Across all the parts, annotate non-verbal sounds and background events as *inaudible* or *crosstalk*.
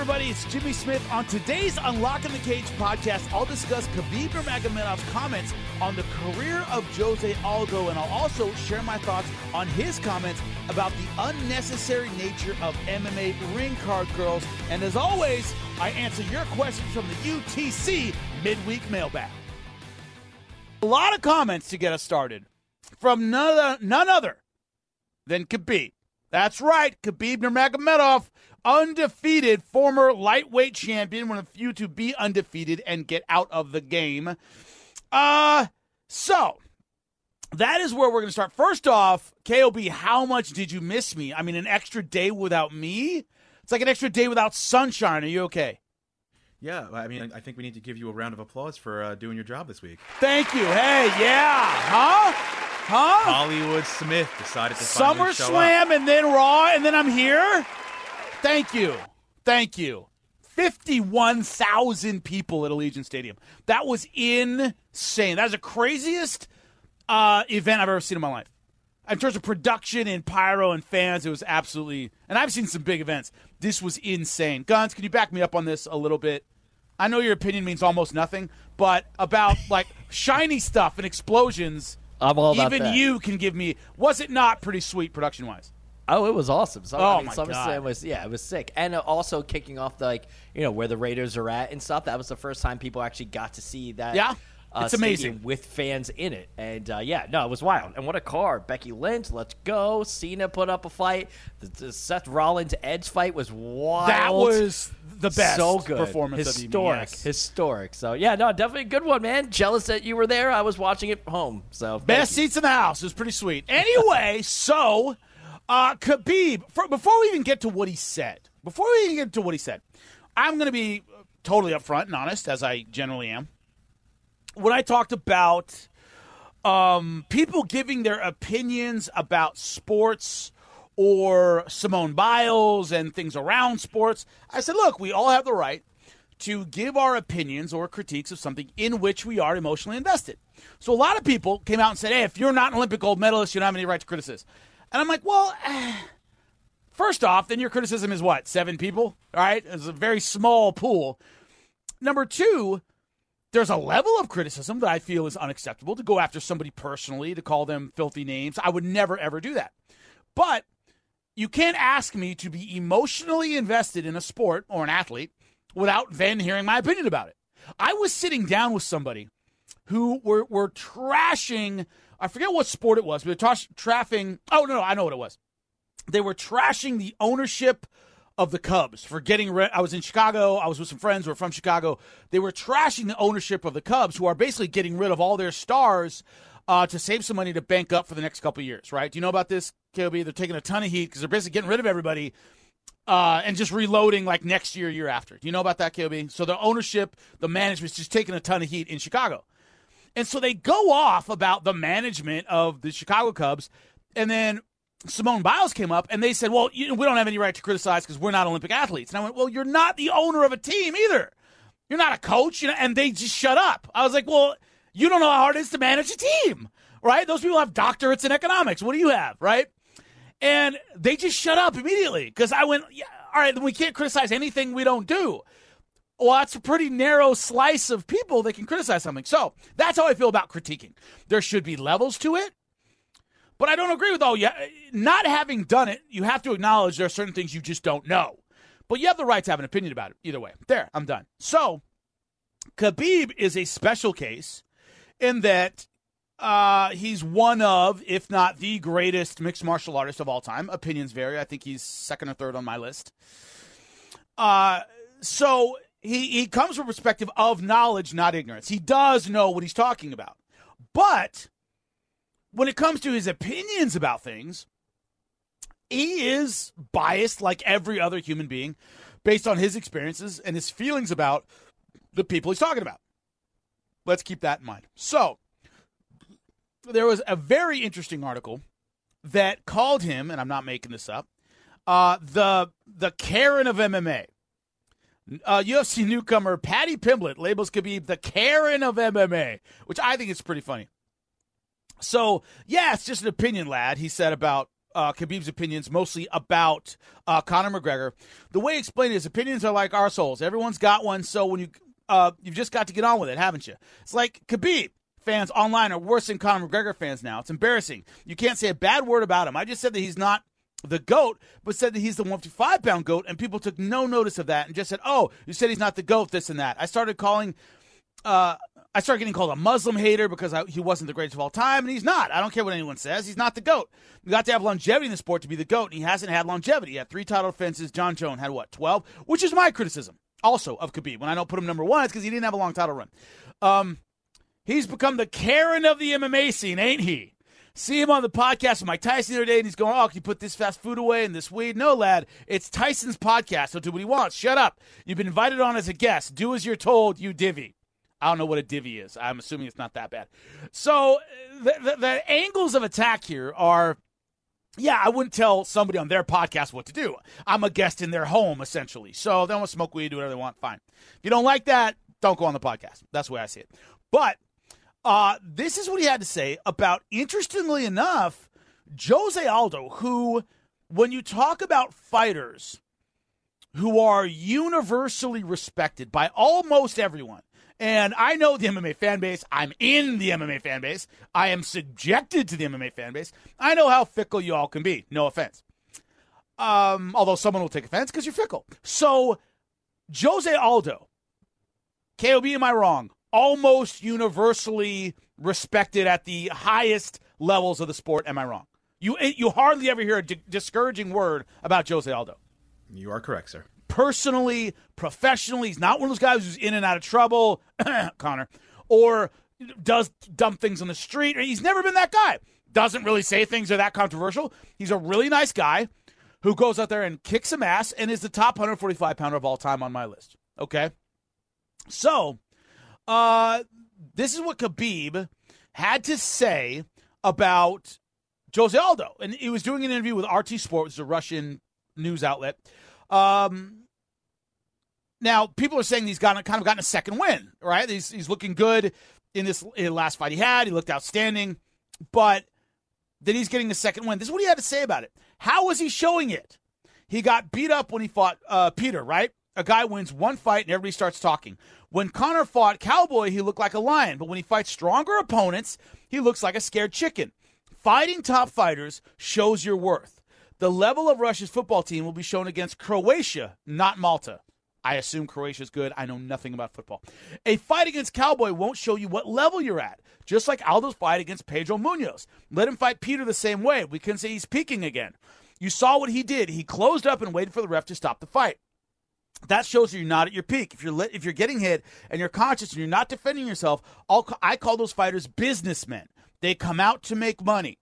everybody, it's Jimmy Smith. On today's Unlocking the Cage podcast, I'll discuss Khabib Nurmagomedov's comments on the career of Jose Aldo, and I'll also share my thoughts on his comments about the unnecessary nature of MMA ring card girls. And as always, I answer your questions from the UTC midweek mailbag. A lot of comments to get us started from none other, none other than Khabib. That's right, Khabib Nurmagomedov undefeated former lightweight champion, one of the few to be undefeated and get out of the game. Uh, so that is where we're going to start. First off, KOB, how much did you miss me? I mean, an extra day without me? It's like an extra day without sunshine. Are you okay? Yeah, I mean, I think we need to give you a round of applause for uh, doing your job this week. Thank you. Hey, yeah. Huh? Huh? Hollywood Smith decided to Summer SummerSlam and then Raw and then I'm here? Thank you. Thank you. 51,000 people at Allegiant Stadium. That was insane. That was the craziest uh, event I've ever seen in my life. In terms of production and pyro and fans, it was absolutely. And I've seen some big events. This was insane. Guns, can you back me up on this a little bit? I know your opinion means almost nothing, but about *laughs* like shiny stuff and explosions, I'm all about even that. you can give me. Was it not pretty sweet production wise? Oh, it was awesome. So, Oh, I mean, my SummerSlam God. was yeah, it was sick, and uh, also kicking off the, like you know where the Raiders are at and stuff. That was the first time people actually got to see that. Yeah, uh, it's amazing. with fans in it, and uh, yeah, no, it was wild. And what a car, Becky Lynch, let's go. Cena put up a fight. The, the Seth Rollins Edge fight was wild. That was the best so good performance historic, yes. historic. So yeah, no, definitely a good one, man. Jealous that you were there. I was watching it home. So Best seats in the house. It was pretty sweet. Anyway, *laughs* so uh, Khabib, for, before we even get to what he said, before we even get to what he said, I'm going to be totally upfront and honest, as I generally am. When I talked about um, people giving their opinions about sports or Simone Biles and things around sports, I said, look, we all have the right to give our opinions or critiques of something in which we are emotionally invested. So a lot of people came out and said, hey, if you're not an Olympic gold medalist, you don't have any right to criticize. And I'm like, well, eh, first off, then your criticism is what? Seven people? All right? It's a very small pool. Number two, there's a level of criticism that I feel is unacceptable to go after somebody personally, to call them filthy names. I would never, ever do that. But you can't ask me to be emotionally invested in a sport or an athlete without then hearing my opinion about it. I was sitting down with somebody who were, were trashing, I forget what sport it was, but they're trash, traffing, oh, no, no, I know what it was. They were trashing the ownership of the Cubs for getting rid. I was in Chicago. I was with some friends who are from Chicago. They were trashing the ownership of the Cubs, who are basically getting rid of all their stars uh, to save some money to bank up for the next couple years. Right? Do you know about this, KOB? They're taking a ton of heat because they're basically getting rid of everybody uh, and just reloading like next year, year after. Do you know about that, KOB? So the ownership, the management's just taking a ton of heat in Chicago. And so they go off about the management of the Chicago Cubs. And then Simone Biles came up and they said, well, you we don't have any right to criticize because we're not Olympic athletes. And I went, well, you're not the owner of a team either. You're not a coach. You know, and they just shut up. I was like, well, you don't know how hard it is to manage a team, right? Those people have doctorates in economics. What do you have, right? And they just shut up immediately because I went, yeah, all right, then we can't criticize anything we don't do. Well, that's a pretty narrow slice of people that can criticize something. So that's how I feel about critiquing. There should be levels to it. But I don't agree with oh yeah, not having done it, you have to acknowledge there are certain things you just don't know. But you have the right to have an opinion about it. Either way. There, I'm done. So Khabib is a special case in that uh, he's one of, if not the greatest mixed martial artist of all time. Opinions vary. I think he's second or third on my list. Uh, so he, he comes from a perspective of knowledge, not ignorance. He does know what he's talking about. But when it comes to his opinions about things, he is biased like every other human being based on his experiences and his feelings about the people he's talking about. Let's keep that in mind. So, there was a very interesting article that called him, and I'm not making this up, uh, the the Karen of MMA. Uh, UFC newcomer Paddy Pimblett labels Khabib the Karen of MMA, which I think is pretty funny. So, yeah, it's just an opinion, lad, he said about uh, Khabib's opinions, mostly about uh, Conor McGregor. The way he explained it, his opinions are like our souls. Everyone's got one, so when you uh, you've just got to get on with it, haven't you? It's like Khabib fans online are worse than Conor McGregor fans now. It's embarrassing. You can't say a bad word about him. I just said that he's not the goat, but said that he's the 155 pound goat, and people took no notice of that and just said, "Oh, you said he's not the goat, this and that." I started calling. Uh, I started getting called a Muslim hater because I, he wasn't the greatest of all time, and he's not. I don't care what anyone says. He's not the GOAT. You got to have longevity in the sport to be the GOAT, and he hasn't had longevity. He had three title defenses. Jon Jones had, what, 12? Which is my criticism also of Khabib. When I don't put him number one, it's because he didn't have a long title run. Um, he's become the Karen of the MMA scene, ain't he? See him on the podcast with Mike Tyson the other day, and he's going, "Oh, can you put this fast food away and this weed?" No, lad, it's Tyson's podcast. So do what he wants. Shut up. You've been invited on as a guest. Do as you're told. You divvy. I don't know what a divvy is. I'm assuming it's not that bad. So the, the, the angles of attack here are. Yeah, I wouldn't tell somebody on their podcast what to do. I'm a guest in their home, essentially. So they want to smoke weed, do whatever they want, fine. If you don't like that, don't go on the podcast. That's the way I see it. But uh, this is what he had to say about, interestingly enough, Jose Aldo, who, when you talk about fighters who are universally respected by almost everyone, and I know the MMA fan base. I'm in the MMA fan base. I am subjected to the MMA fan base. I know how fickle you all can be. No offense. Um, although someone will take offense because you're fickle. So, Jose Aldo, KOB, am I wrong? Almost universally respected at the highest levels of the sport. Am I wrong? You you hardly ever hear a di- discouraging word about Jose Aldo You are correct, sir. personally, professionally. He's not one of those guys who's in and out of trouble, *clears throat* Conor, or does dumb things on the street. He's never been that guy. Doesn't really say things that are that controversial. He's a really nice guy who goes out there and kicks some ass and is the top 145 pounder of all time on my list. Okay. So, uh, this is what Khabib had to say about Jose Aldo. And he was doing an interview with RT Sport, which is a Russian news outlet. Um, now, people are saying he's gotten kind of gotten a second win, right? He's, he's looking good in this in last fight he had. He looked outstanding, but then he's getting a second win. This is what he had to say about it. How was he showing it? He got beat up when he fought uh, Peter, right? A guy wins one fight and everybody starts talking. When Conor fought Cowboy, he looked like a lion, but when he fights stronger opponents, he looks like a scared chicken. Fighting top fighters shows your worth. The level of Russia's football team will be shown against Croatia, not Malta. I assume Croatia's good. I know nothing about football. A fight against Cowboy won't show you what level you're at, just like Aldo's fight against Pedro Munhoz. Let him fight Peter the same way. We can say he's peaking again. You saw what he did. He closed up and waited for the ref to stop the fight. That shows you're not at your peak. If you're lit, if you're getting hit and you're conscious and you're not defending yourself, I'll, I call those fighters businessmen. They come out to make money.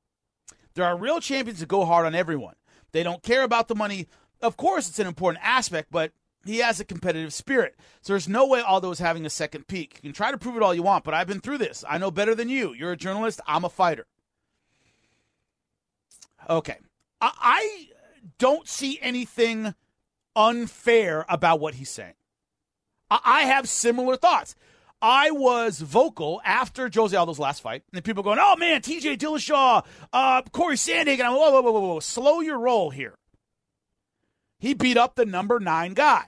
There are real champions that go hard on everyone. They don't care about the money. Of course, it's an important aspect, but he has a competitive spirit. So there's no way Aldo is having a second peak. You can try to prove it all you want, but I've been through this. I know better than you. You're a journalist. I'm a fighter. Okay. I, I don't see anything unfair about what he's saying. I, have similar thoughts. I was vocal after Jose Aldo's last fight, and people going, "Oh man, T.J. Dillashaw, uh, Corey Sandhagen." I'm whoa, whoa, whoa, whoa, whoa, slow your roll here. He beat up the number nine guy.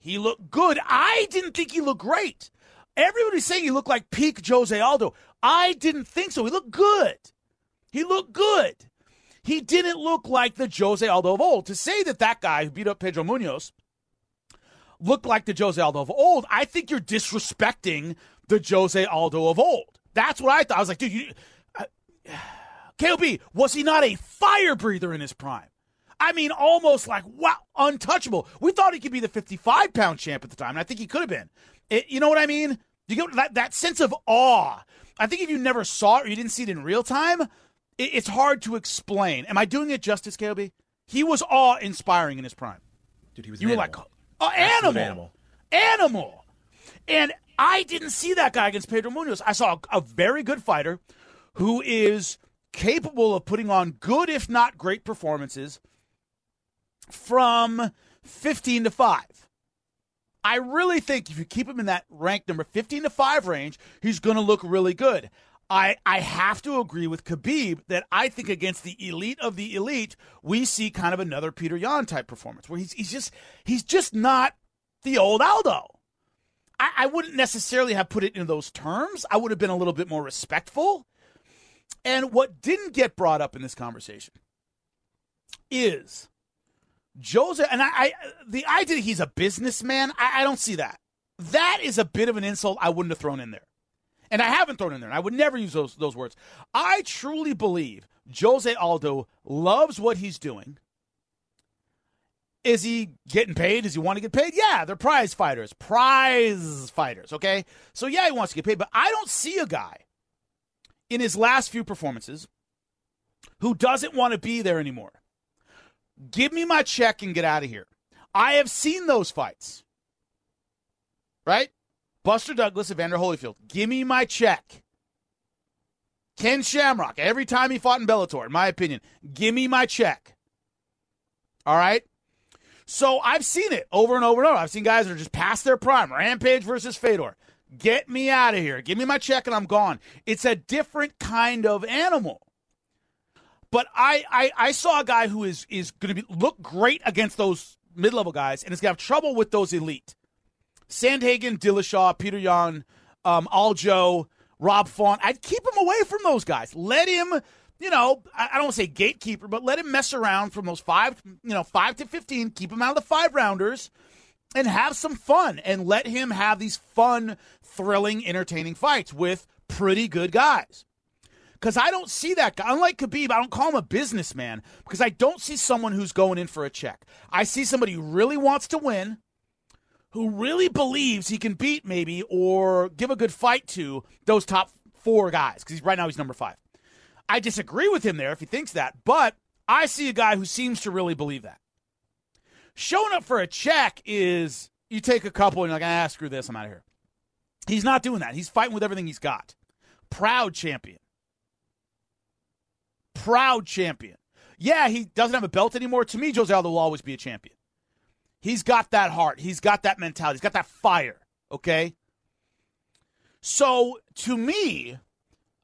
He looked good. I didn't think he looked great. Everybody's saying he looked like peak Jose Aldo. I didn't think so. He looked good. He looked good. He didn't look like the Jose Aldo of old. To say that that guy who beat up Pedro Munhoz looked like the Jose Aldo of old, I think you're disrespecting the Jose Aldo of old. That's what I thought. I was like, dude, you, uh, KOB, was he not a fire breather in his prime? I mean, almost like wow, untouchable. We thought he could be the 55 pound champ at the time, and I think he could have been. It, you know what I mean? You get that that sense of awe. I think if you never saw it or you didn't see it in real time, it's hard to explain. Am I doing it justice, KOB? He was awe inspiring in his prime. Dude, he was. You were animal. like, oh, Absolute animal, animal, and I didn't see that guy against Pedro Munhoz. I saw a, a very good fighter who is capable of putting on good, if not great, performances from 15 to 5. I really think if you keep him in that rank number 15 to 5 range, he's going to look really good. I, I have to agree with Khabib that I think against the elite of the elite, we see kind of another Petr Yan type performance where he's he's just he's just not the old Aldo. I, I wouldn't necessarily have put it in those terms. I would have been a little bit more respectful. And what didn't get brought up in this conversation is Jose, and I, I the idea he's a businessman, I, I don't see that. That is a bit of an insult I wouldn't have thrown in there. And I haven't thrown in there, and I would never use those those words. I truly believe Jose Aldo loves what he's doing. Is he getting paid? Does he want to get paid? Yeah, they're prize fighters. Prize fighters, okay? So yeah, he wants to get paid, but I don't see a guy in his last few performances who doesn't want to be there anymore. Give me my check and get out of here. I have seen those fights. Right? Buster Douglas, Evander Holyfield. Give me my check. Ken Shamrock, every time he fought in Bellator, in my opinion, give me my check. All right? So I've seen it over and over and over. I've seen guys that are just past their prime. Rampage versus Fedor. Get me out of here. Give me my check and I'm gone. It's a different kind of animal. But I, I, I saw a guy who is is going to look great against those mid level guys, and is going to have trouble with those elite. Sandhagen, Dillashaw, Petr Yan, um, Aljo, Rob Font. I'd keep him away from those guys. Let him, you know, I, I don't say gatekeeper, but let him mess around from those five, you know, five to fifteen. Keep him out of the five rounders, and have some fun, and let him have these fun, thrilling, entertaining fights with pretty good guys because I don't see that guy. Unlike Khabib, I don't call him a businessman because I don't see someone who's going in for a check. I see somebody who really wants to win, who really believes he can beat maybe or give a good fight to those top four guys because right now he's number five. I disagree with him there if he thinks that, but I see a guy who seems to really believe that. Showing up for a check is you take a couple and you're like, ah, screw this, I'm out of here. He's not doing that. He's fighting with everything he's got. Proud champion proud champion. Yeah, he doesn't have a belt anymore. To me, Jose Aldo will always be a champion. He's got that heart. He's got that mentality. He's got that fire. Okay. So to me,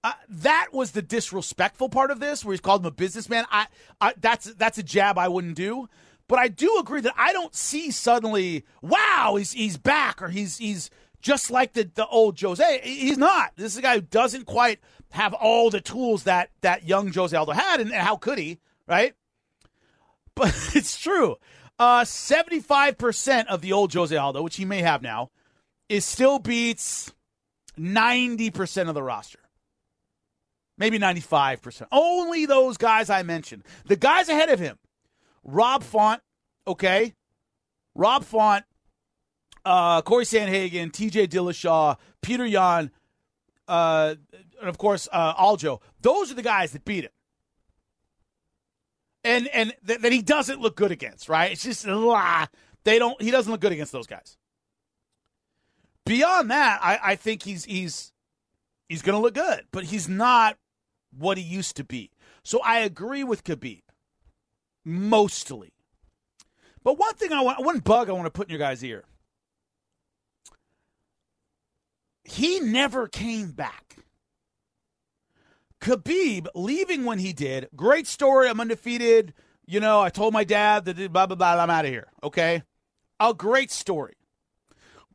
uh, that was the disrespectful part of this, where he's called him a businessman. I, I that's that's a jab I wouldn't do. But I do agree that I don't see suddenly, wow, he's he's back or he's he's just like the the old Jose. He's not. This is a guy who doesn't quite have all the tools that that young Jose Aldo had, and, and how could he, right? But *laughs* it's true. Uh, 75% of the old Jose Aldo, which he may have now, is still beats 90% of the roster. Maybe 95%. Only those guys I mentioned. The guys ahead of him, Rob Font, okay? Rob Font, uh, Corey Sandhagen, TJ Dillashaw, Petr Yan, uh, and of course uh, Aljo. Those are the guys that beat him, and and th- that he doesn't look good against. Right? It's just ah, they don't. He doesn't look good against those guys. Beyond that, I, I think he's he's he's to look good, but he's not what he used to be. So I agree with Khabib mostly. But one thing I want, one bug I want to put in your guys' ear he never came back. Khabib leaving when he did, great story. I'm undefeated. You know, I told my dad that blah, blah, blah. I'm out of here. Okay. A great story.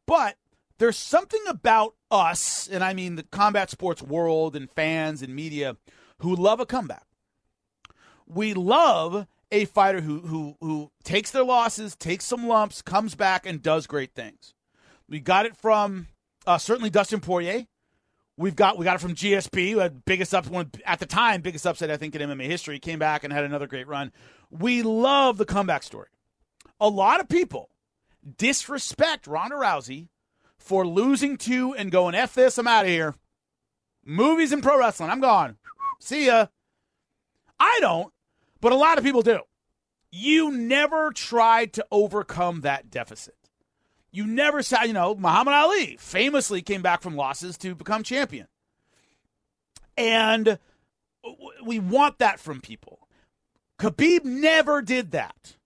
But there's something about us, and I mean the combat sports world and fans and media, who love a comeback. We love a fighter who who who takes their losses, takes some lumps, comes back and does great things. We got it from uh, certainly Dustin Poirier. We've got we got it from GSP, biggest up one at the time, biggest upset I think in MMA history. Came back and had another great run. We love the comeback story. A lot of people disrespect Ronda Rousey for losing to and going f this. I'm out of here. Movies and pro wrestling. I'm gone. See ya. I don't, but a lot of people do. You never tried to overcome that deficit. You never saw, you know, Muhammad Ali famously came back from losses to become champion. And we want that from people. Khabib never did that.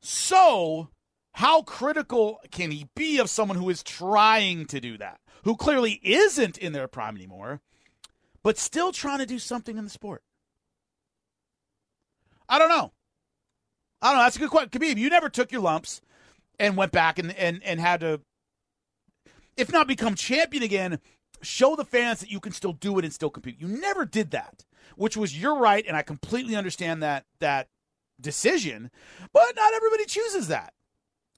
So How critical can he be of someone who is trying to do that, who clearly isn't in their prime anymore, but still trying to do something in the sport? I don't know. I don't know. That's a good question. Khabib, you never took your lumps and went back and, and, and had to, if not become champion again, show the fans that you can still do it and still compete. You never did that, which was your right, and I completely understand that that decision. But not everybody chooses that.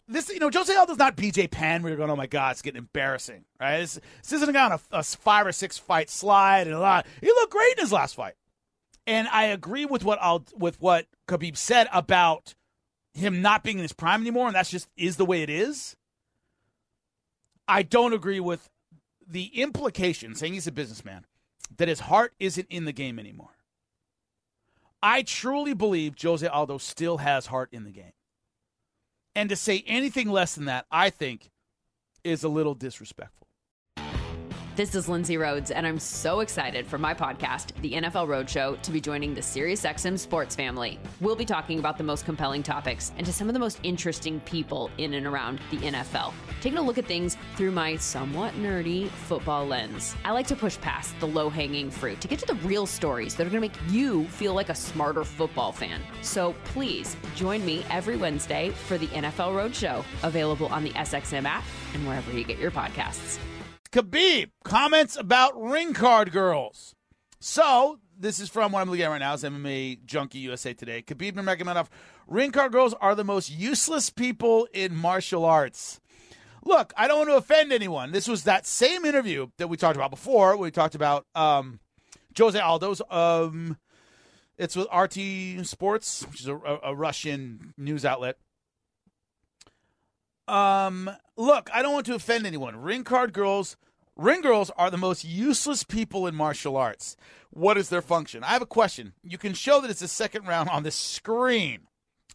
This, you know, Jose Aldo's not BJ Penn you're going, oh my God, it's getting embarrassing, right? This, this isn't on a, a five or six fight slide and a lot. He looked great in his last fight. And I agree with what I'll, with what Khabib said about him not being in his prime anymore, and that's just is the way it is. I don't agree with the implication, saying he's a businessman, that his heart isn't in the game anymore. I truly believe Jose Aldo still has heart in the game. And to say anything less than that, I think, is a little disrespectful. This is Lindsay Rhodes, and I'm so excited for my podcast, The NFL Roadshow, to be joining the SiriusXM sports family. We'll be talking about the most compelling topics and to some of the most interesting people in and around the NFL, taking a look at things through my somewhat nerdy football lens. I like to push past the low hanging fruit to get to the real stories that are going to make you feel like a smarter football fan. So please join me every Wednesday for the NFL Roadshow, available on the SXM app and wherever you get your podcasts. Khabib comments about ring card girls. So this is from what I'm looking at right now. Is MMA Junkie USA Today. Khabib Nurmagomedov. Ring card girls are the most useless people in martial arts. Look, I don't want to offend anyone. This was that same interview that we talked about before. We talked about um, Jose Aldo's. Um, it's with RT Sports, which is a, a Russian news outlet. Um, look, I don't want to offend anyone. Ring card girls, ring girls are the most useless people in martial arts. What is their function? I have a question. You can show that it's the second round on the screen.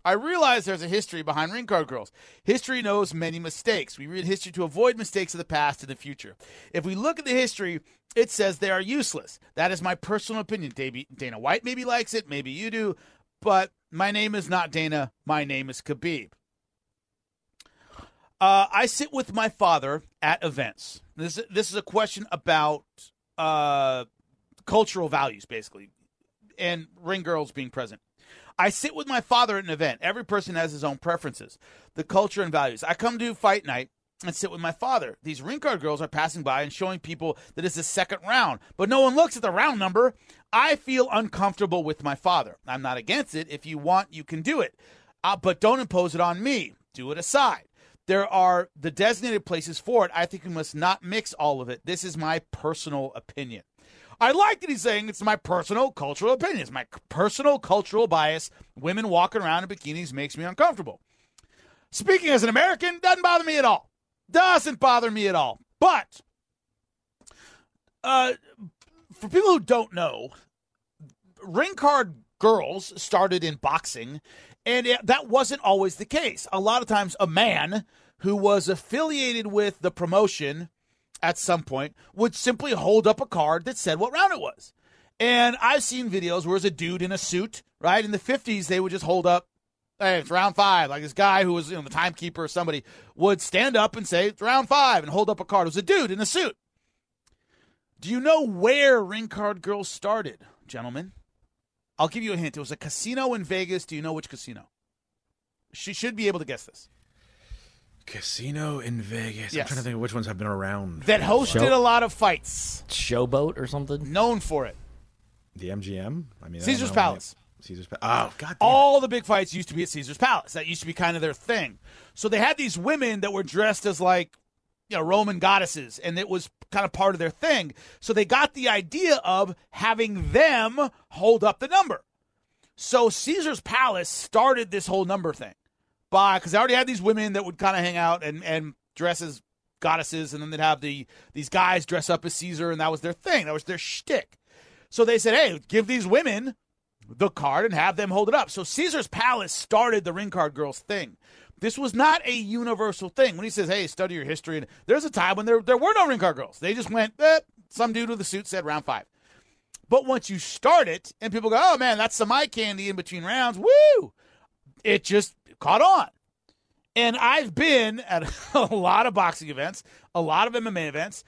I realize there's a history behind ring card girls. History knows many mistakes. We read history to avoid mistakes of the past and the future. If we look at the history, it says they are useless. That is my personal opinion. Dana White maybe likes it, maybe you do, but my name is not Dana. My name is Khabib. Uh, I sit with my father at events. This this is a question about uh, cultural values, basically, and ring girls being present. I sit with my father at an event. Every person has his own preferences, the culture and values. I come to fight night and sit with my father. These ring card girls are passing by and showing people that it's the second round, but no one looks at the round number. I feel uncomfortable with my father. I'm not against it. If you want, you can do it, uh, but don't impose it on me. Do it aside there are the designated places for it. I think we must not mix all of it. This is my personal opinion. I like that he's saying it's my personal cultural opinion. It's my personal cultural bias. Women walking around in bikinis makes me uncomfortable. Speaking as an American, doesn't bother me at all. Doesn't bother me at all. But uh, for people who don't know, ring card girls started in boxing, and it, that wasn't always the case. A lot of times, a man who was affiliated with the promotion at some point would simply hold up a card that said what round it was. And I've seen videos where it's a dude in a suit, right? In the 50s, they would just hold up, hey, it's round five. Like this guy who was, you know, the timekeeper or somebody would stand up and say, it's round five and hold up a card. It was a dude in a suit. Do you know where Ring Card Girls started, gentlemen? I'll give you a hint. It was a casino in Vegas. Do you know which casino? She should be able to guess this. Casino in Vegas. Yes. I'm trying to think of which ones have been around. That hosted Show- a lot of fights. Showboat or something. Known for it. The MGM. I mean, I Caesar's don't know. Palace. Caesar's Palace. Oh God. Damn. All the big fights used to be at Caesar's Palace. That used to be kind of their thing. So they had these women that were dressed as like, you know, Roman goddesses, and it was kind of part of their thing. So they got the idea of having them hold up the number. So Caesar's Palace started this whole number thing by because I already had these women that would kind of hang out and and dress as goddesses, and then they'd have the these guys dress up as Caesar, and that was their thing. That was their shtick. So they said, "Hey, give these women the card and have them hold it up." So Caesar's Palace started the ring card girls thing. This was not a universal thing. When he says, "Hey, study your history," and there's a time when there there were no ring card girls. They just went. Eh, some dude with a suit said round five. But once you start it and people go, oh man, that's some eye candy in between rounds, woo! It just caught on. And I've been at *laughs* a lot of boxing events, a lot of MMA events,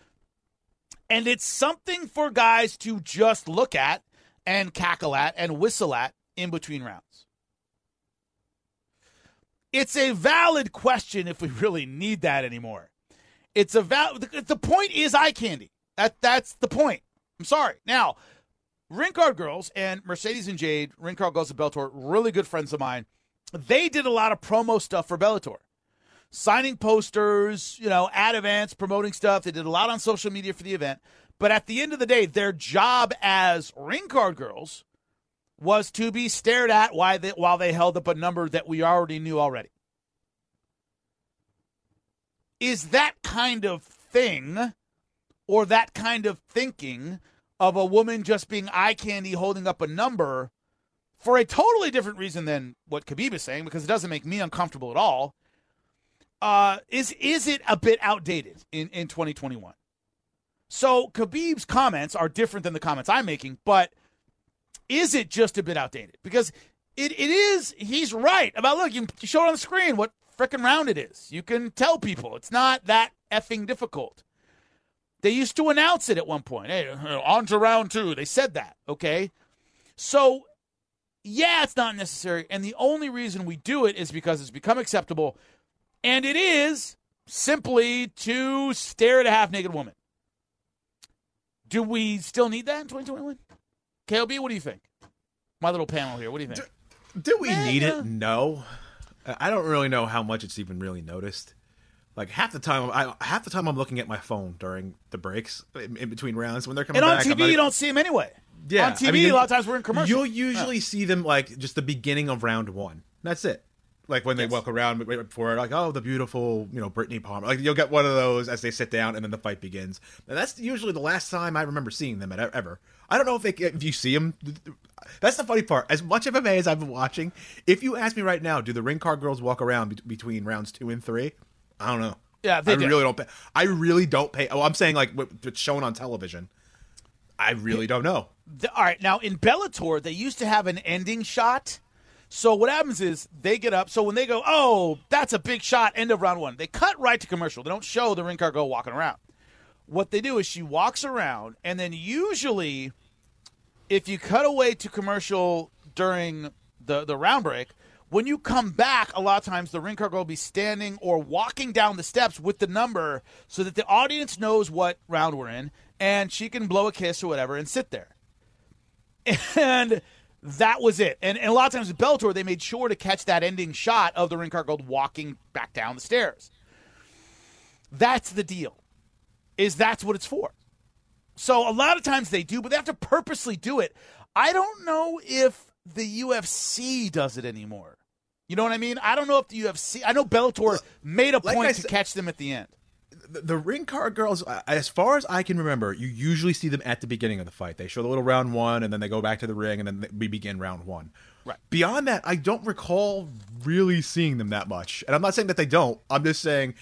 and it's something for guys to just look at and cackle at and whistle at in between rounds. It's a valid question if we really need that anymore. It's a val- the point is eye candy. That that's the point. I'm sorry. Now, Ring Card Girls and Mercedes and Jade, Ring Card Girls of Bellator, really good friends of mine. They did a lot of promo stuff for Bellator. Signing posters, you know, at events, promoting stuff. They did a lot on social media for the event. But at the end of the day, their job as Ring Card Girls was to be stared at while they, while they held up a number that we already knew already. Is that kind of thing or that kind of thinking of a woman just being eye candy holding up a number for a totally different reason than what Khabib is saying, because it doesn't make me uncomfortable at all. Uh, is is it a bit outdated in, in 2021? So Khabib's comments are different than the comments I'm making, but is it just a bit outdated? Because it, it is, he's right about look, you, you show it on the screen what freaking round it is. You can tell people it's not that effing difficult. They used to announce it at one point. Hey, on to round two. They said that. Okay. So, yeah, it's not necessary. And the only reason we do it is because it's become acceptable. And it is simply to stare at a half naked woman. Do we still need that in 2021? KLB, what do you think? My little panel here. What do you think? Do, do we Eh, need yeah. it? No. I don't really know how much it's even really noticed. Like half the time, I half the time I'm looking at my phone during the breaks in, in between rounds when they're coming And on back. TV, not- you don't see them anyway. Yeah, on I TV, mean, a lot of times we're in commercials. You'll usually see them like just the beginning of round one. That's it. Like when they walk around right before, like oh the beautiful, you know Brittney Palmer. Like you'll get one of those as they sit down, and then the fight begins. And that's usually the last time I remember seeing them at ever. I don't know if they if you see them. That's the funny part. As much MMA as I've been watching, if you ask me right now, do the ring card girls walk around be- between rounds two and three? I don't know. Yeah, they I do. really don't. Pay, I really don't pay. Oh, I'm saying like what- what's shown on television. I really don't know. The- all right, now in Bellator, they used to have an ending shot. So what happens is they get up. So when they go, oh, that's a big shot, end of round one, they cut right to commercial. They don't show the ring car girl walking around. What they do is she walks around, and then usually, if you cut away to commercial during the the round break, when you come back, a lot of times the ring car girl will be standing or walking down the steps with the number, so that the audience knows what round we're in, and she can blow a kiss or whatever and sit there and that was it. And, and a lot of times with Bellator, they made sure to catch that ending shot of the ring card gold walking back down the stairs. That's the deal. Is that's what it's for. So a lot of times they do, but they have to purposely do it. I don't know if the UFC does it anymore. You know what I mean? I don't know if the UFC. I know Bellator made a like point I to said- catch them at the end. The, ring card girls, as far as I can remember, you usually see them at the beginning of the fight. They show the little round one, and then they go back to the ring, and then we begin round one. Right. Beyond that, I don't recall really seeing them that much. And I'm not saying that they don't. I'm just saying.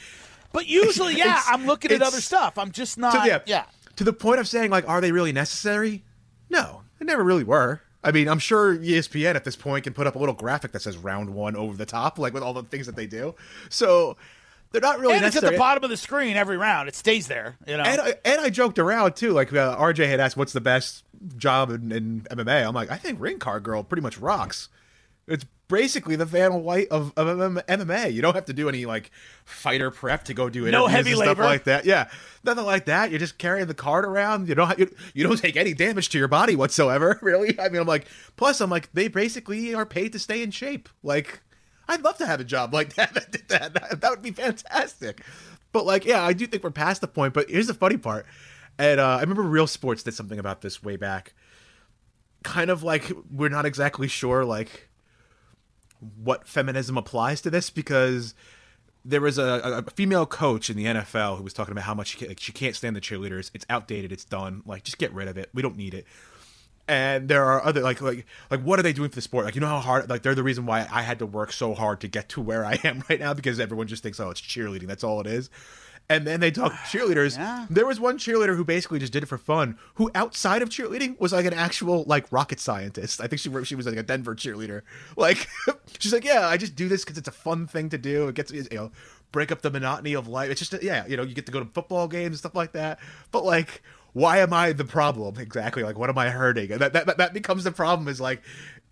But usually, *laughs* yeah, I'm looking at other stuff. I'm just not. To, yeah, yeah. To the point of saying, like, are they really necessary? No, they never really were. I mean, I'm sure ESPN at this point can put up a little graphic that says round one over the top, like with all the things that they do. So they're not really and it's at the bottom of the screen every round. It stays there. You know. And I, and I joked around too. Like uh, RJ had asked, "What's the best job in, in MMA?" I'm like, "I think Ring Card Girl pretty much rocks." It's basically the Vanna White of, of MMA. You don't have to do any like fighter prep to go do interviews No heavy and stuff labor. like that. Yeah, nothing like that. You're just carrying the card around. You don't you, you don't take any damage to your body whatsoever. *laughs* Really, I mean, I'm like, plus I'm like, they basically are paid to stay in shape. Like, I'd love to have a job like *laughs* that. that, did that, *laughs* that, would be fantastic. But like, yeah, I do think we're past the point. But here's the funny part. And uh, I remember Real Sports did something about this way back. Kind of like we're not exactly sure like what feminism applies to this because there was a, a female coach in the NFL who was talking about how much she, like, she can't stand the cheerleaders. It's outdated. It's done. Like, just get rid of it. We don't need it. And there are other like like like what are they doing for the sport? Like you know how hard like they're the reason why I had to work so hard to get to where I am *laughs* right now because everyone just thinks oh it's cheerleading that's all it is. and then they talk *sighs* cheerleaders. Yeah. There was one cheerleader who basically just did it for fun, who outside of cheerleading was like an actual like rocket scientist. I think she she was like a Denver cheerleader. *laughs* Like *laughs* she's like, yeah, I just do this because it's a fun thing to do. It gets you know break up the monotony of life. It's just yeah, you know, you get to go to football games and stuff like that. But like, why am I the problem exactly? Like, what am I hurting? That that that becomes the problem. Is like,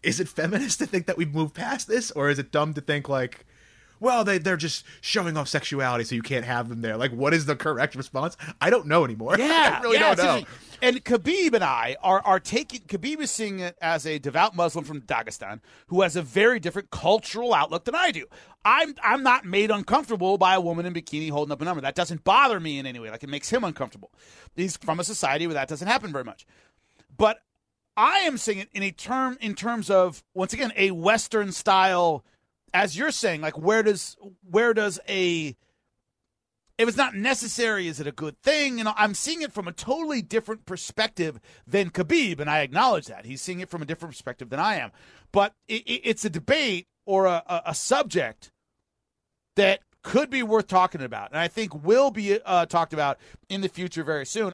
is it feminist to think that we've moved past this, or is it dumb to think like? Well, they they're just showing off sexuality, so you can't have them there. Like, what is the correct response? I don't know anymore. *laughs* Yeah, I really yeah, don't know. And Khabib and I are are taking Khabib is seeing it as a devout Muslim from Dagestan who has a very different cultural outlook than I do. I'm I'm not made uncomfortable by a woman in bikini holding up a number. That doesn't bother me in any way. Like it makes him uncomfortable. He's from a society where that doesn't happen very much. But I am seeing it in a term in terms of once again a Western style, as you're saying. Like where does where does a if it's not necessary, is it a good thing? You know, I'm seeing it from a totally different perspective than Khabib, and I acknowledge that he's seeing it from a different perspective than I am. But it, it, it's a debate or a, a, a subject that could be worth talking about, and I think will be uh, talked about in the future very soon.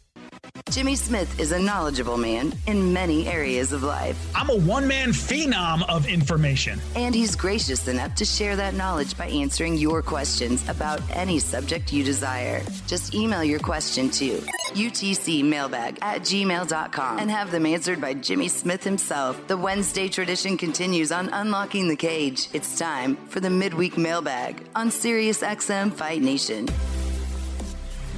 Jimmy Smith is a knowledgeable man in many areas of life, I'm a one man phenom of information. and he's gracious enough to share that knowledge by answering your questions about any subject you desire. Just email your question to utcmailbag at gmail.com and have them answered by Jimmy Smith himself. The Wednesday tradition continues on Unlocking the Cage. It's time for the midweek mailbag on Sirius XM Fight Nation.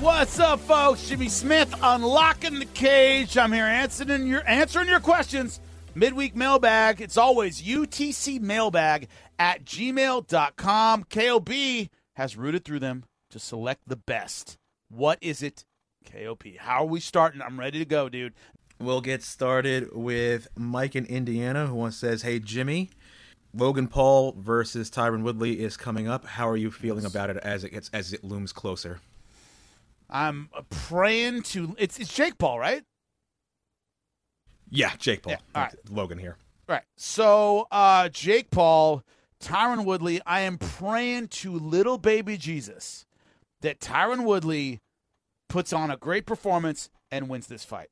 What's up, folks? Jimmy Smith unlocking the cage. I'm here answering your answering your questions. Midweek mailbag. It's always UTC mailbag at gmail.com. KOB has rooted through them to select the best. What is it, KOP? How are we starting? I'm ready to go, dude. We'll get started with Mike in Indiana, who once says, "Hey Jimmy, Logan Paul versus Tyron Woodley is coming up. How are you feeling about it as it gets as it looms closer?" I'm praying to. It's it's Jake Paul, right? Yeah, Jake Paul. Yeah, all right. Logan here. Right. So, uh, Jake Paul, Tyron Woodley, I am praying to little baby Jesus that Tyron Woodley puts on a great performance and wins this fight.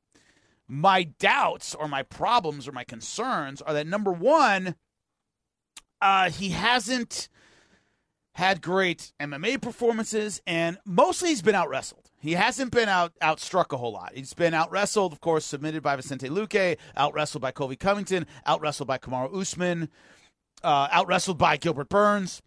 My doubts or my problems or my concerns are that number one, uh, he hasn't had great MMA performances, and mostly he's been out wrestled. He hasn't been out outstruck a whole lot. He's been out wrestled, of course, submitted by Vicente Luque, out wrestled by Colby Covington, out wrestled by Kamaru Usman, uh, out wrestled by Gilbert Burns.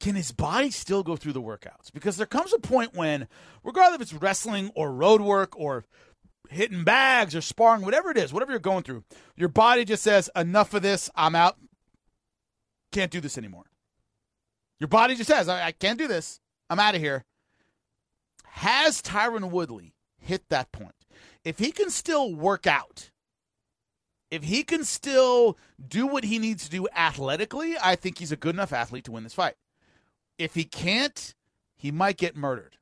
Can his body still go through the workouts? Because there comes a point when, regardless if it's wrestling or road work or hitting bags or sparring, whatever it is, whatever you're going through, your body just says, enough of this, I'm out. Can't do this anymore. Your body just says, I, I can't do this. I'm out of here. Has Tyron Woodley hit that point? If he can still work out, if he can still do what he needs to do athletically, I think he's a good enough athlete to win this fight. If he can't, he might get murdered.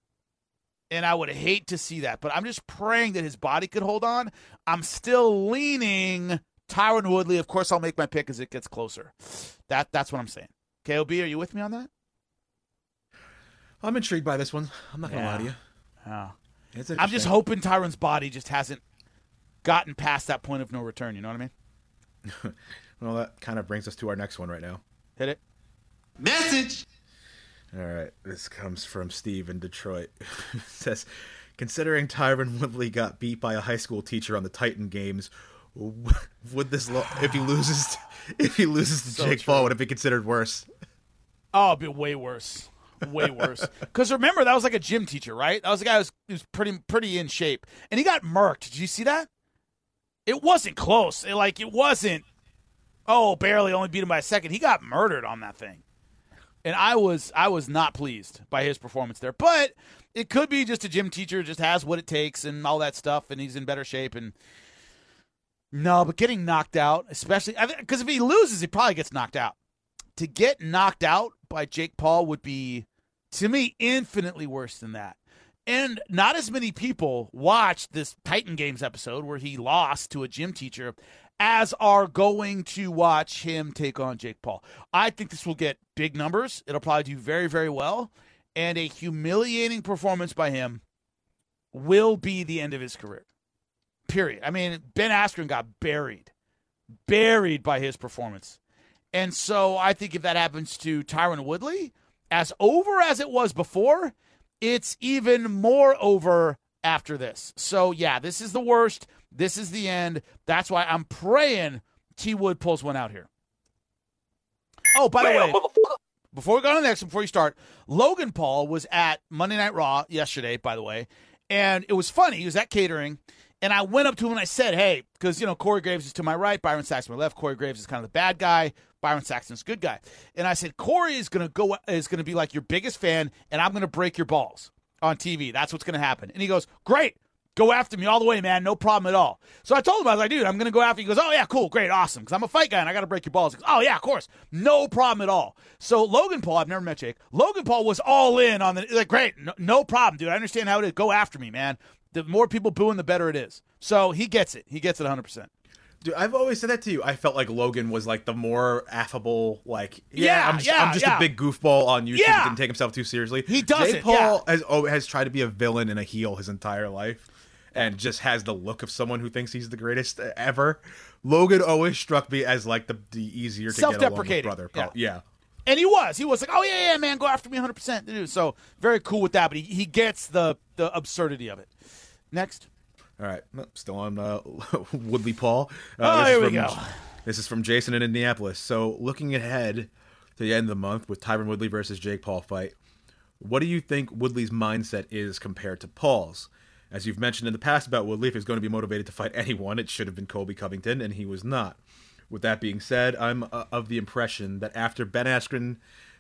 And I would hate to see that, but I'm just praying that his body could hold on. I'm still leaning Tyron Woodley. Of course, I'll make my pick as it gets closer. That that's what I'm saying. KOB, are you with me on that? I'm intrigued by this one. I'm not gonna Yeah. lie to you. Yeah. It's I'm just hoping Tyron's body just hasn't gotten past that point of no return. You know what I mean? *laughs* Well, that kind of brings us to our next one right now. Hit it. Message. All right, this comes from Steve in Detroit. *laughs* It says, considering Tyron Woodley got beat by a high school teacher on the Titan games, *laughs* would this lo- if he loses if he loses to So Jake true. Paul would it be considered worse? Oh, it'd be way worse. Way worse. Because remember, that was like a gym teacher, right? That was a guy who was, who was pretty pretty in shape, and he got murked. Did you see that? It wasn't close. It, like it wasn't. Oh, barely only beat him by a second. He got murdered on that thing. and I was I was not pleased by his performance there. But it could be just a gym teacher just has what it takes and all that stuff, and he's in better shape. And no, but getting knocked out, especially because if he loses, he probably gets knocked out. To get knocked out by Jake Paul would be, to me, infinitely worse than that. And not as many people watched this Titan Games episode where he lost to a gym teacher as are going to watch him take on Jake Paul. I think this will get big numbers. It'll probably do very, very well. And a humiliating performance by him will be the end of his career. Period. I mean, Ben Askren got buried, buried by his performance. And so I think if that happens to Tyron Woodley, as over as it was before, it's even more over after this. So yeah, this is the worst. This is the end. That's why I'm praying T Wood pulls one out here. Oh, by the way, before we go on to the next, before you start, Logan Paul was at Monday Night Raw yesterday, by the way, and it was funny. He was at catering, and I went up to him and I said, "Hey," because you know Corey Graves is to my right, Byron Saxton to my left. Corey Graves is kind of the bad guy. Byron Saxton's good guy. And I said, Corey is gonna go is gonna be like your biggest fan, and I'm gonna break your balls on TV. That's what's gonna happen. And he goes, Great. Go after me all the way, man. No problem at all. So I told him, I was like, dude, I'm going to go after you. He goes, oh, yeah, cool, great, awesome. Because I'm a fight guy and I got to break your balls. Goes, oh, yeah, of course. No problem at all. So Logan Paul, I've never met Jake. Logan Paul was all in on the, like, great, no, no problem, dude. I understand how it is. Go after me, man. The more people booing, the better it is. So he gets it. He gets it 100%. Dude, I've always said that to you. I felt like Logan was like the more affable, like Yeah, yeah, I'm just, yeah, I'm just yeah. a big goofball on YouTube. Yeah. He didn't take himself too seriously. He doesn't, Jake Paul has oh, has tried to be a villain and a heel his entire life, and just has the look of someone who thinks he's the greatest ever. Logan always struck me as like the the easier to get along with brother. Paul. Yeah. And he was. He was like, oh, yeah, yeah, man, go after me 100%. Dude. So very cool with that. But he, he gets the, the absurdity of it. Next. All right, still on uh, *laughs* Woodley Paul. Uh, Oh, this is here we from, go. This is from Jason in Indianapolis. So, looking ahead to the end of the month with Tyron Woodley versus Jake Paul fight, what do you think Woodley's mindset is compared to Paul's? As you've mentioned in the past about Woodley, if he's going to be motivated to fight *laughs* anyone, it should have been Colby Covington, and he was not. With that being said, I'm uh, of the impression that after Ben Askren,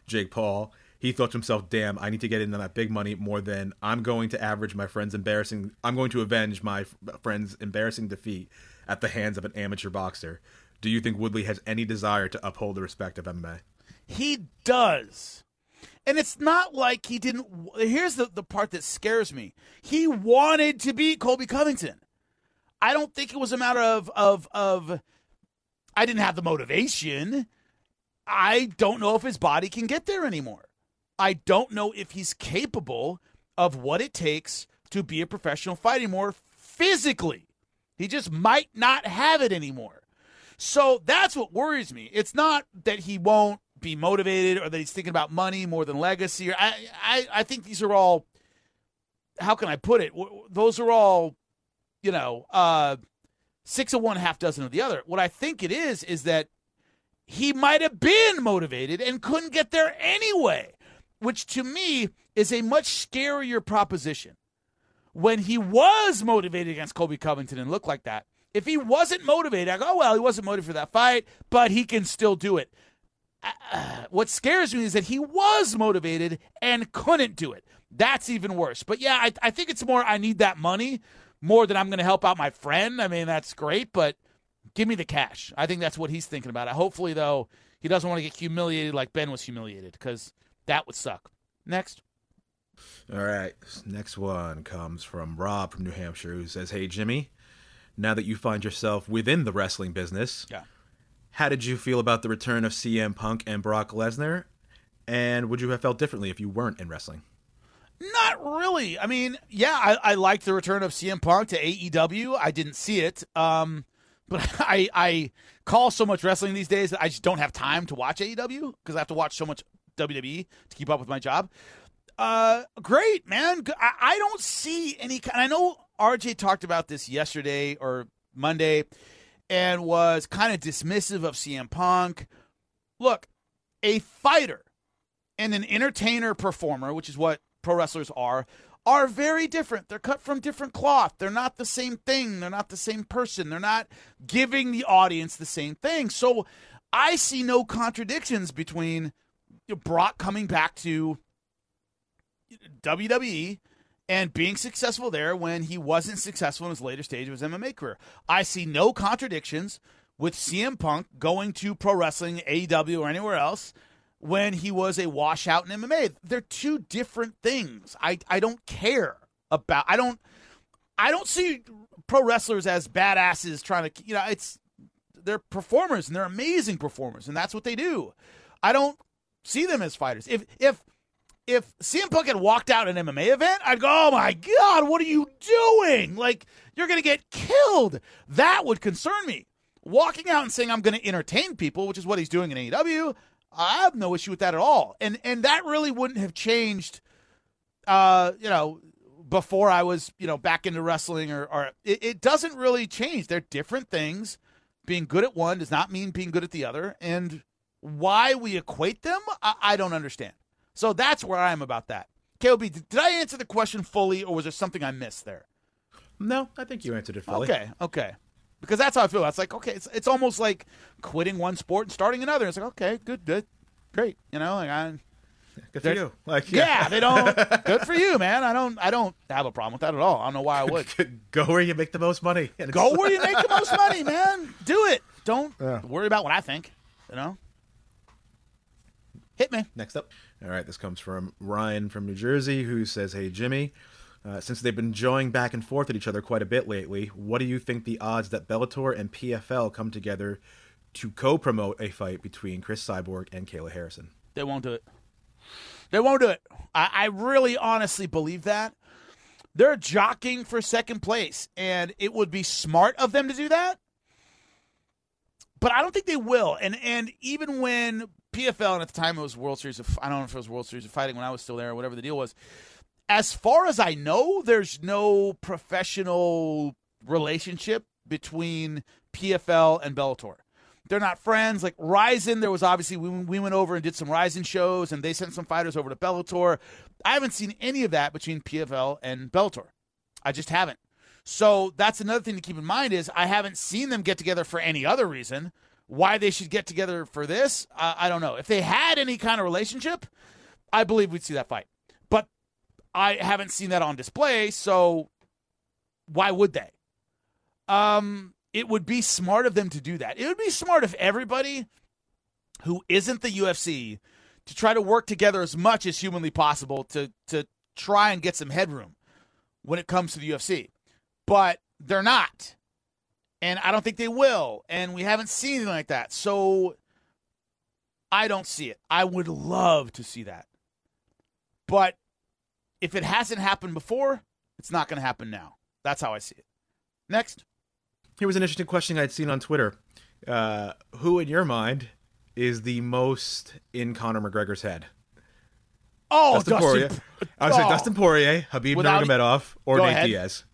Jake Paul, he thought to himself, "Damn, I need to get into that big money more than I'm going to average my friend's embarrassing. I'm going to avenge my friend's embarrassing defeat at the hands of an amateur boxer." Do you think Woodley has any desire to uphold the respect of MMA? He does. And it's not like he didn't. Here's the, the part that scares me. He wanted to beat Colby Covington. I don't think it was a matter of of of. I didn't have the motivation. I don't know if his body can get there anymore. I don't know if he's capable of what it takes to be a professional fighter more physically. He just might not have it anymore. So that's what worries me. It's not that he won't be motivated or that he's thinking about money more than legacy. I, I, I think these are all. How can I put it? Those are all, you know, uh, six of one, half dozen of the other. What I think it is is that he might have been motivated and couldn't get there anyway, which to me is a much scarier proposition. When he was motivated against Colby Covington and looked like that, if he wasn't motivated, I go, oh, well, he wasn't motivated for that fight, but he can still do it. Uh, what scares me is that he was motivated and couldn't do it. That's even worse. But yeah, I, I think it's more I need that money more than I'm going to help out my friend. I mean, that's great, but give me the cash. I think that's what he's thinking about. Hopefully, though, he doesn't want to get humiliated like Ben was humiliated because that would suck. Next. All right. Next one comes from Rob from New Hampshire who says, Hey, Jimmy, now that you find yourself within the wrestling business, Yeah. how did you feel about the return of CM Punk and Brock Lesnar? And would you have felt differently if you weren't in wrestling? Not really. I mean, yeah, I, I liked the return of CM Punk to AEW. I didn't see it, um, but *laughs* I I call so much wrestling these days that I just don't have time to watch AEW because I have to watch so much WWE to keep up with my job. Uh, great, man. I don't see any. kind I know RJ talked about this yesterday or Monday, and was kind of dismissive of CM Punk. Look, a fighter and an entertainer performer, which is what pro wrestlers are, are very different. They're cut from different cloth. They're not the same thing. They're not the same person. They're not giving the audience the same thing. So I see no contradictions between Brock coming back to WWE and being successful there when he wasn't successful in his later stage of his MMA career. I see no contradictions with CM Punk going to pro wrestling, AEW, or anywhere else when he was a washout in MMA. They're two different things. I I don't care about. I don't. I don't see pro wrestlers as badasses trying to. You know, it's they're performers and they're amazing performers, and that's what they do. I don't see them as fighters. If if if CM Punk had walked out an MMA event, I'd go, "Oh my god, what are you doing? Like you're going to get killed." That would concern me. Walking out and saying I'm going to entertain people, which is what he's doing in AEW, I have no issue with that at all. And and that really wouldn't have changed uh, you know, before I was, you know, back into wrestling or, or it, it doesn't really change. They're different things. Being good at one does not mean being good at the other. And why we equate them, I, I don't understand. So that's where I am about that. KOB, did, did I answer the question fully or was there something I missed there? No, I think you answered it fully. Okay, okay. Because that's how I feel. It's like, okay, it's, it's almost like quitting one sport and starting another. It's like, okay, good, good, great. You know, like I, Good for you. Like, yeah, they don't. *laughs* good for you, man. I don't, I don't have a problem with that at all. I don't know why I would. go where you make the most money. And Go where you *laughs* make the most money, man. Do it. Don't Yeah. worry about what I think. You know. Hit me. Next up. All right, this comes from Ryan from New Jersey, who says, Hey, Jimmy, uh, since they've been joining back and forth at each other quite a bit lately, what do you think the odds that Bellator and PFL come together to co promote a fight between Cris Cyborg and Kayla Harrison? They won't do it. They won't do it. I, I really honestly believe that. They're jockeying for second place, and it would be smart of them to do that. But I don't think they will. And and even when PFL and at the time it was World Series of I don't know if it was World Series of Fighting when I was still there or whatever the deal was. As far as I know, there's no professional relationship between PFL and Bellator. They're not friends. Like Rizin, there was obviously we, we went over and did some Rizin shows, and they sent some fighters over to Bellator. I haven't seen any of that between PFL and Bellator. I just haven't. So that's another thing to keep in mind is I haven't seen them get together for any other reason. Why they should get together for this, I don't know. If they had any kind of relationship, I believe we'd see that fight. But I haven't seen that on display, so why would they? Um, it would be smart of them to do that. It would be smart if everybody who isn't the UFC to try to work together as much as humanly possible to to try and get some headroom when it comes to the UFC. But they're not. And I don't think they will. And we haven't seen anything like that. So I don't see it. I would love to see that. But if it hasn't happened before, it's not going to happen now. That's how I see it. Next. Here was an interesting question I'd seen on Twitter. Uh, who, in your mind, is the most in Conor McGregor's head? Oh, Dustin, Dustin, Poirier. I would say oh. Dustin Poirier, Khabib Without- Nurmagomedov, or Nate ahead. Diaz.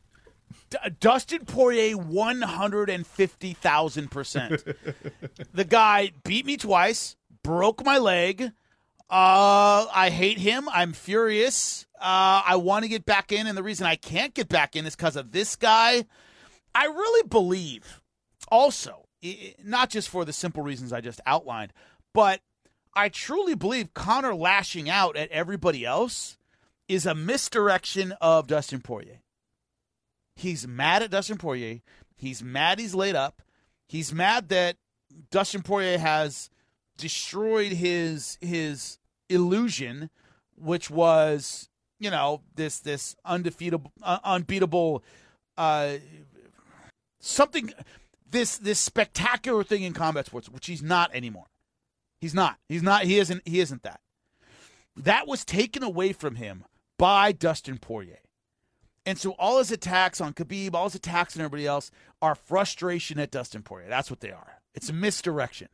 D- Dustin Poirier, one hundred and fifty thousand percent. *laughs* The guy beat me twice, broke my leg. Uh, I hate him. I'm furious. Uh, I want to get back in, and the reason I can't get back in is because of this guy. I really believe, also, i- i- not just for the simple reasons I just outlined, but I truly believe Conor lashing out at everybody else is a misdirection of Dustin Poirier. He's mad at Dustin Poirier. He's mad he's laid up. He's mad that Dustin Poirier has destroyed his his illusion, which was you know this this undefeatable, uh, unbeatable, uh, something this this spectacular thing in combat sports, which he's not anymore. He's not. He's not. He isn't. He isn't that. That was taken away from him by Dustin Poirier. And so all his attacks on Khabib, all his attacks on everybody else are frustration at Dustin Poirier. That's what they are. It's a misdirection.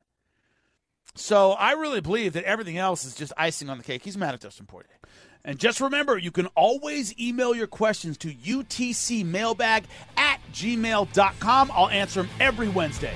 So I really believe that everything else is just icing on the cake. He's mad at Dustin Poirier. And just remember, you can always email your questions to utcmailbag at gmail.com. I'll answer them every Wednesday.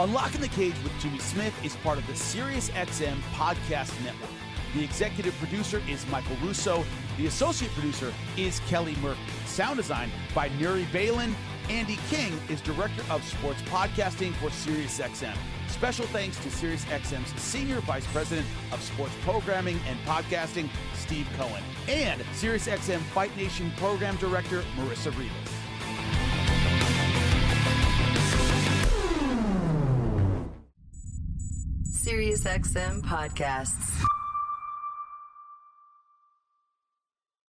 Unlocking the Cage with Jimmy Smith is part of the SiriusXM Podcast Network. The executive producer is Michael Russo. The associate producer is Kelly Murphy. Sound design by Nuri Balin. Andy King is director of sports podcasting for SiriusXM. Special thanks to SiriusXM's Senior Vice President of Sports Programming and Podcasting, Steve Cohen, and SiriusXM Fight Nation Program Director, Marissa Rivas. SiriusXM Podcasts.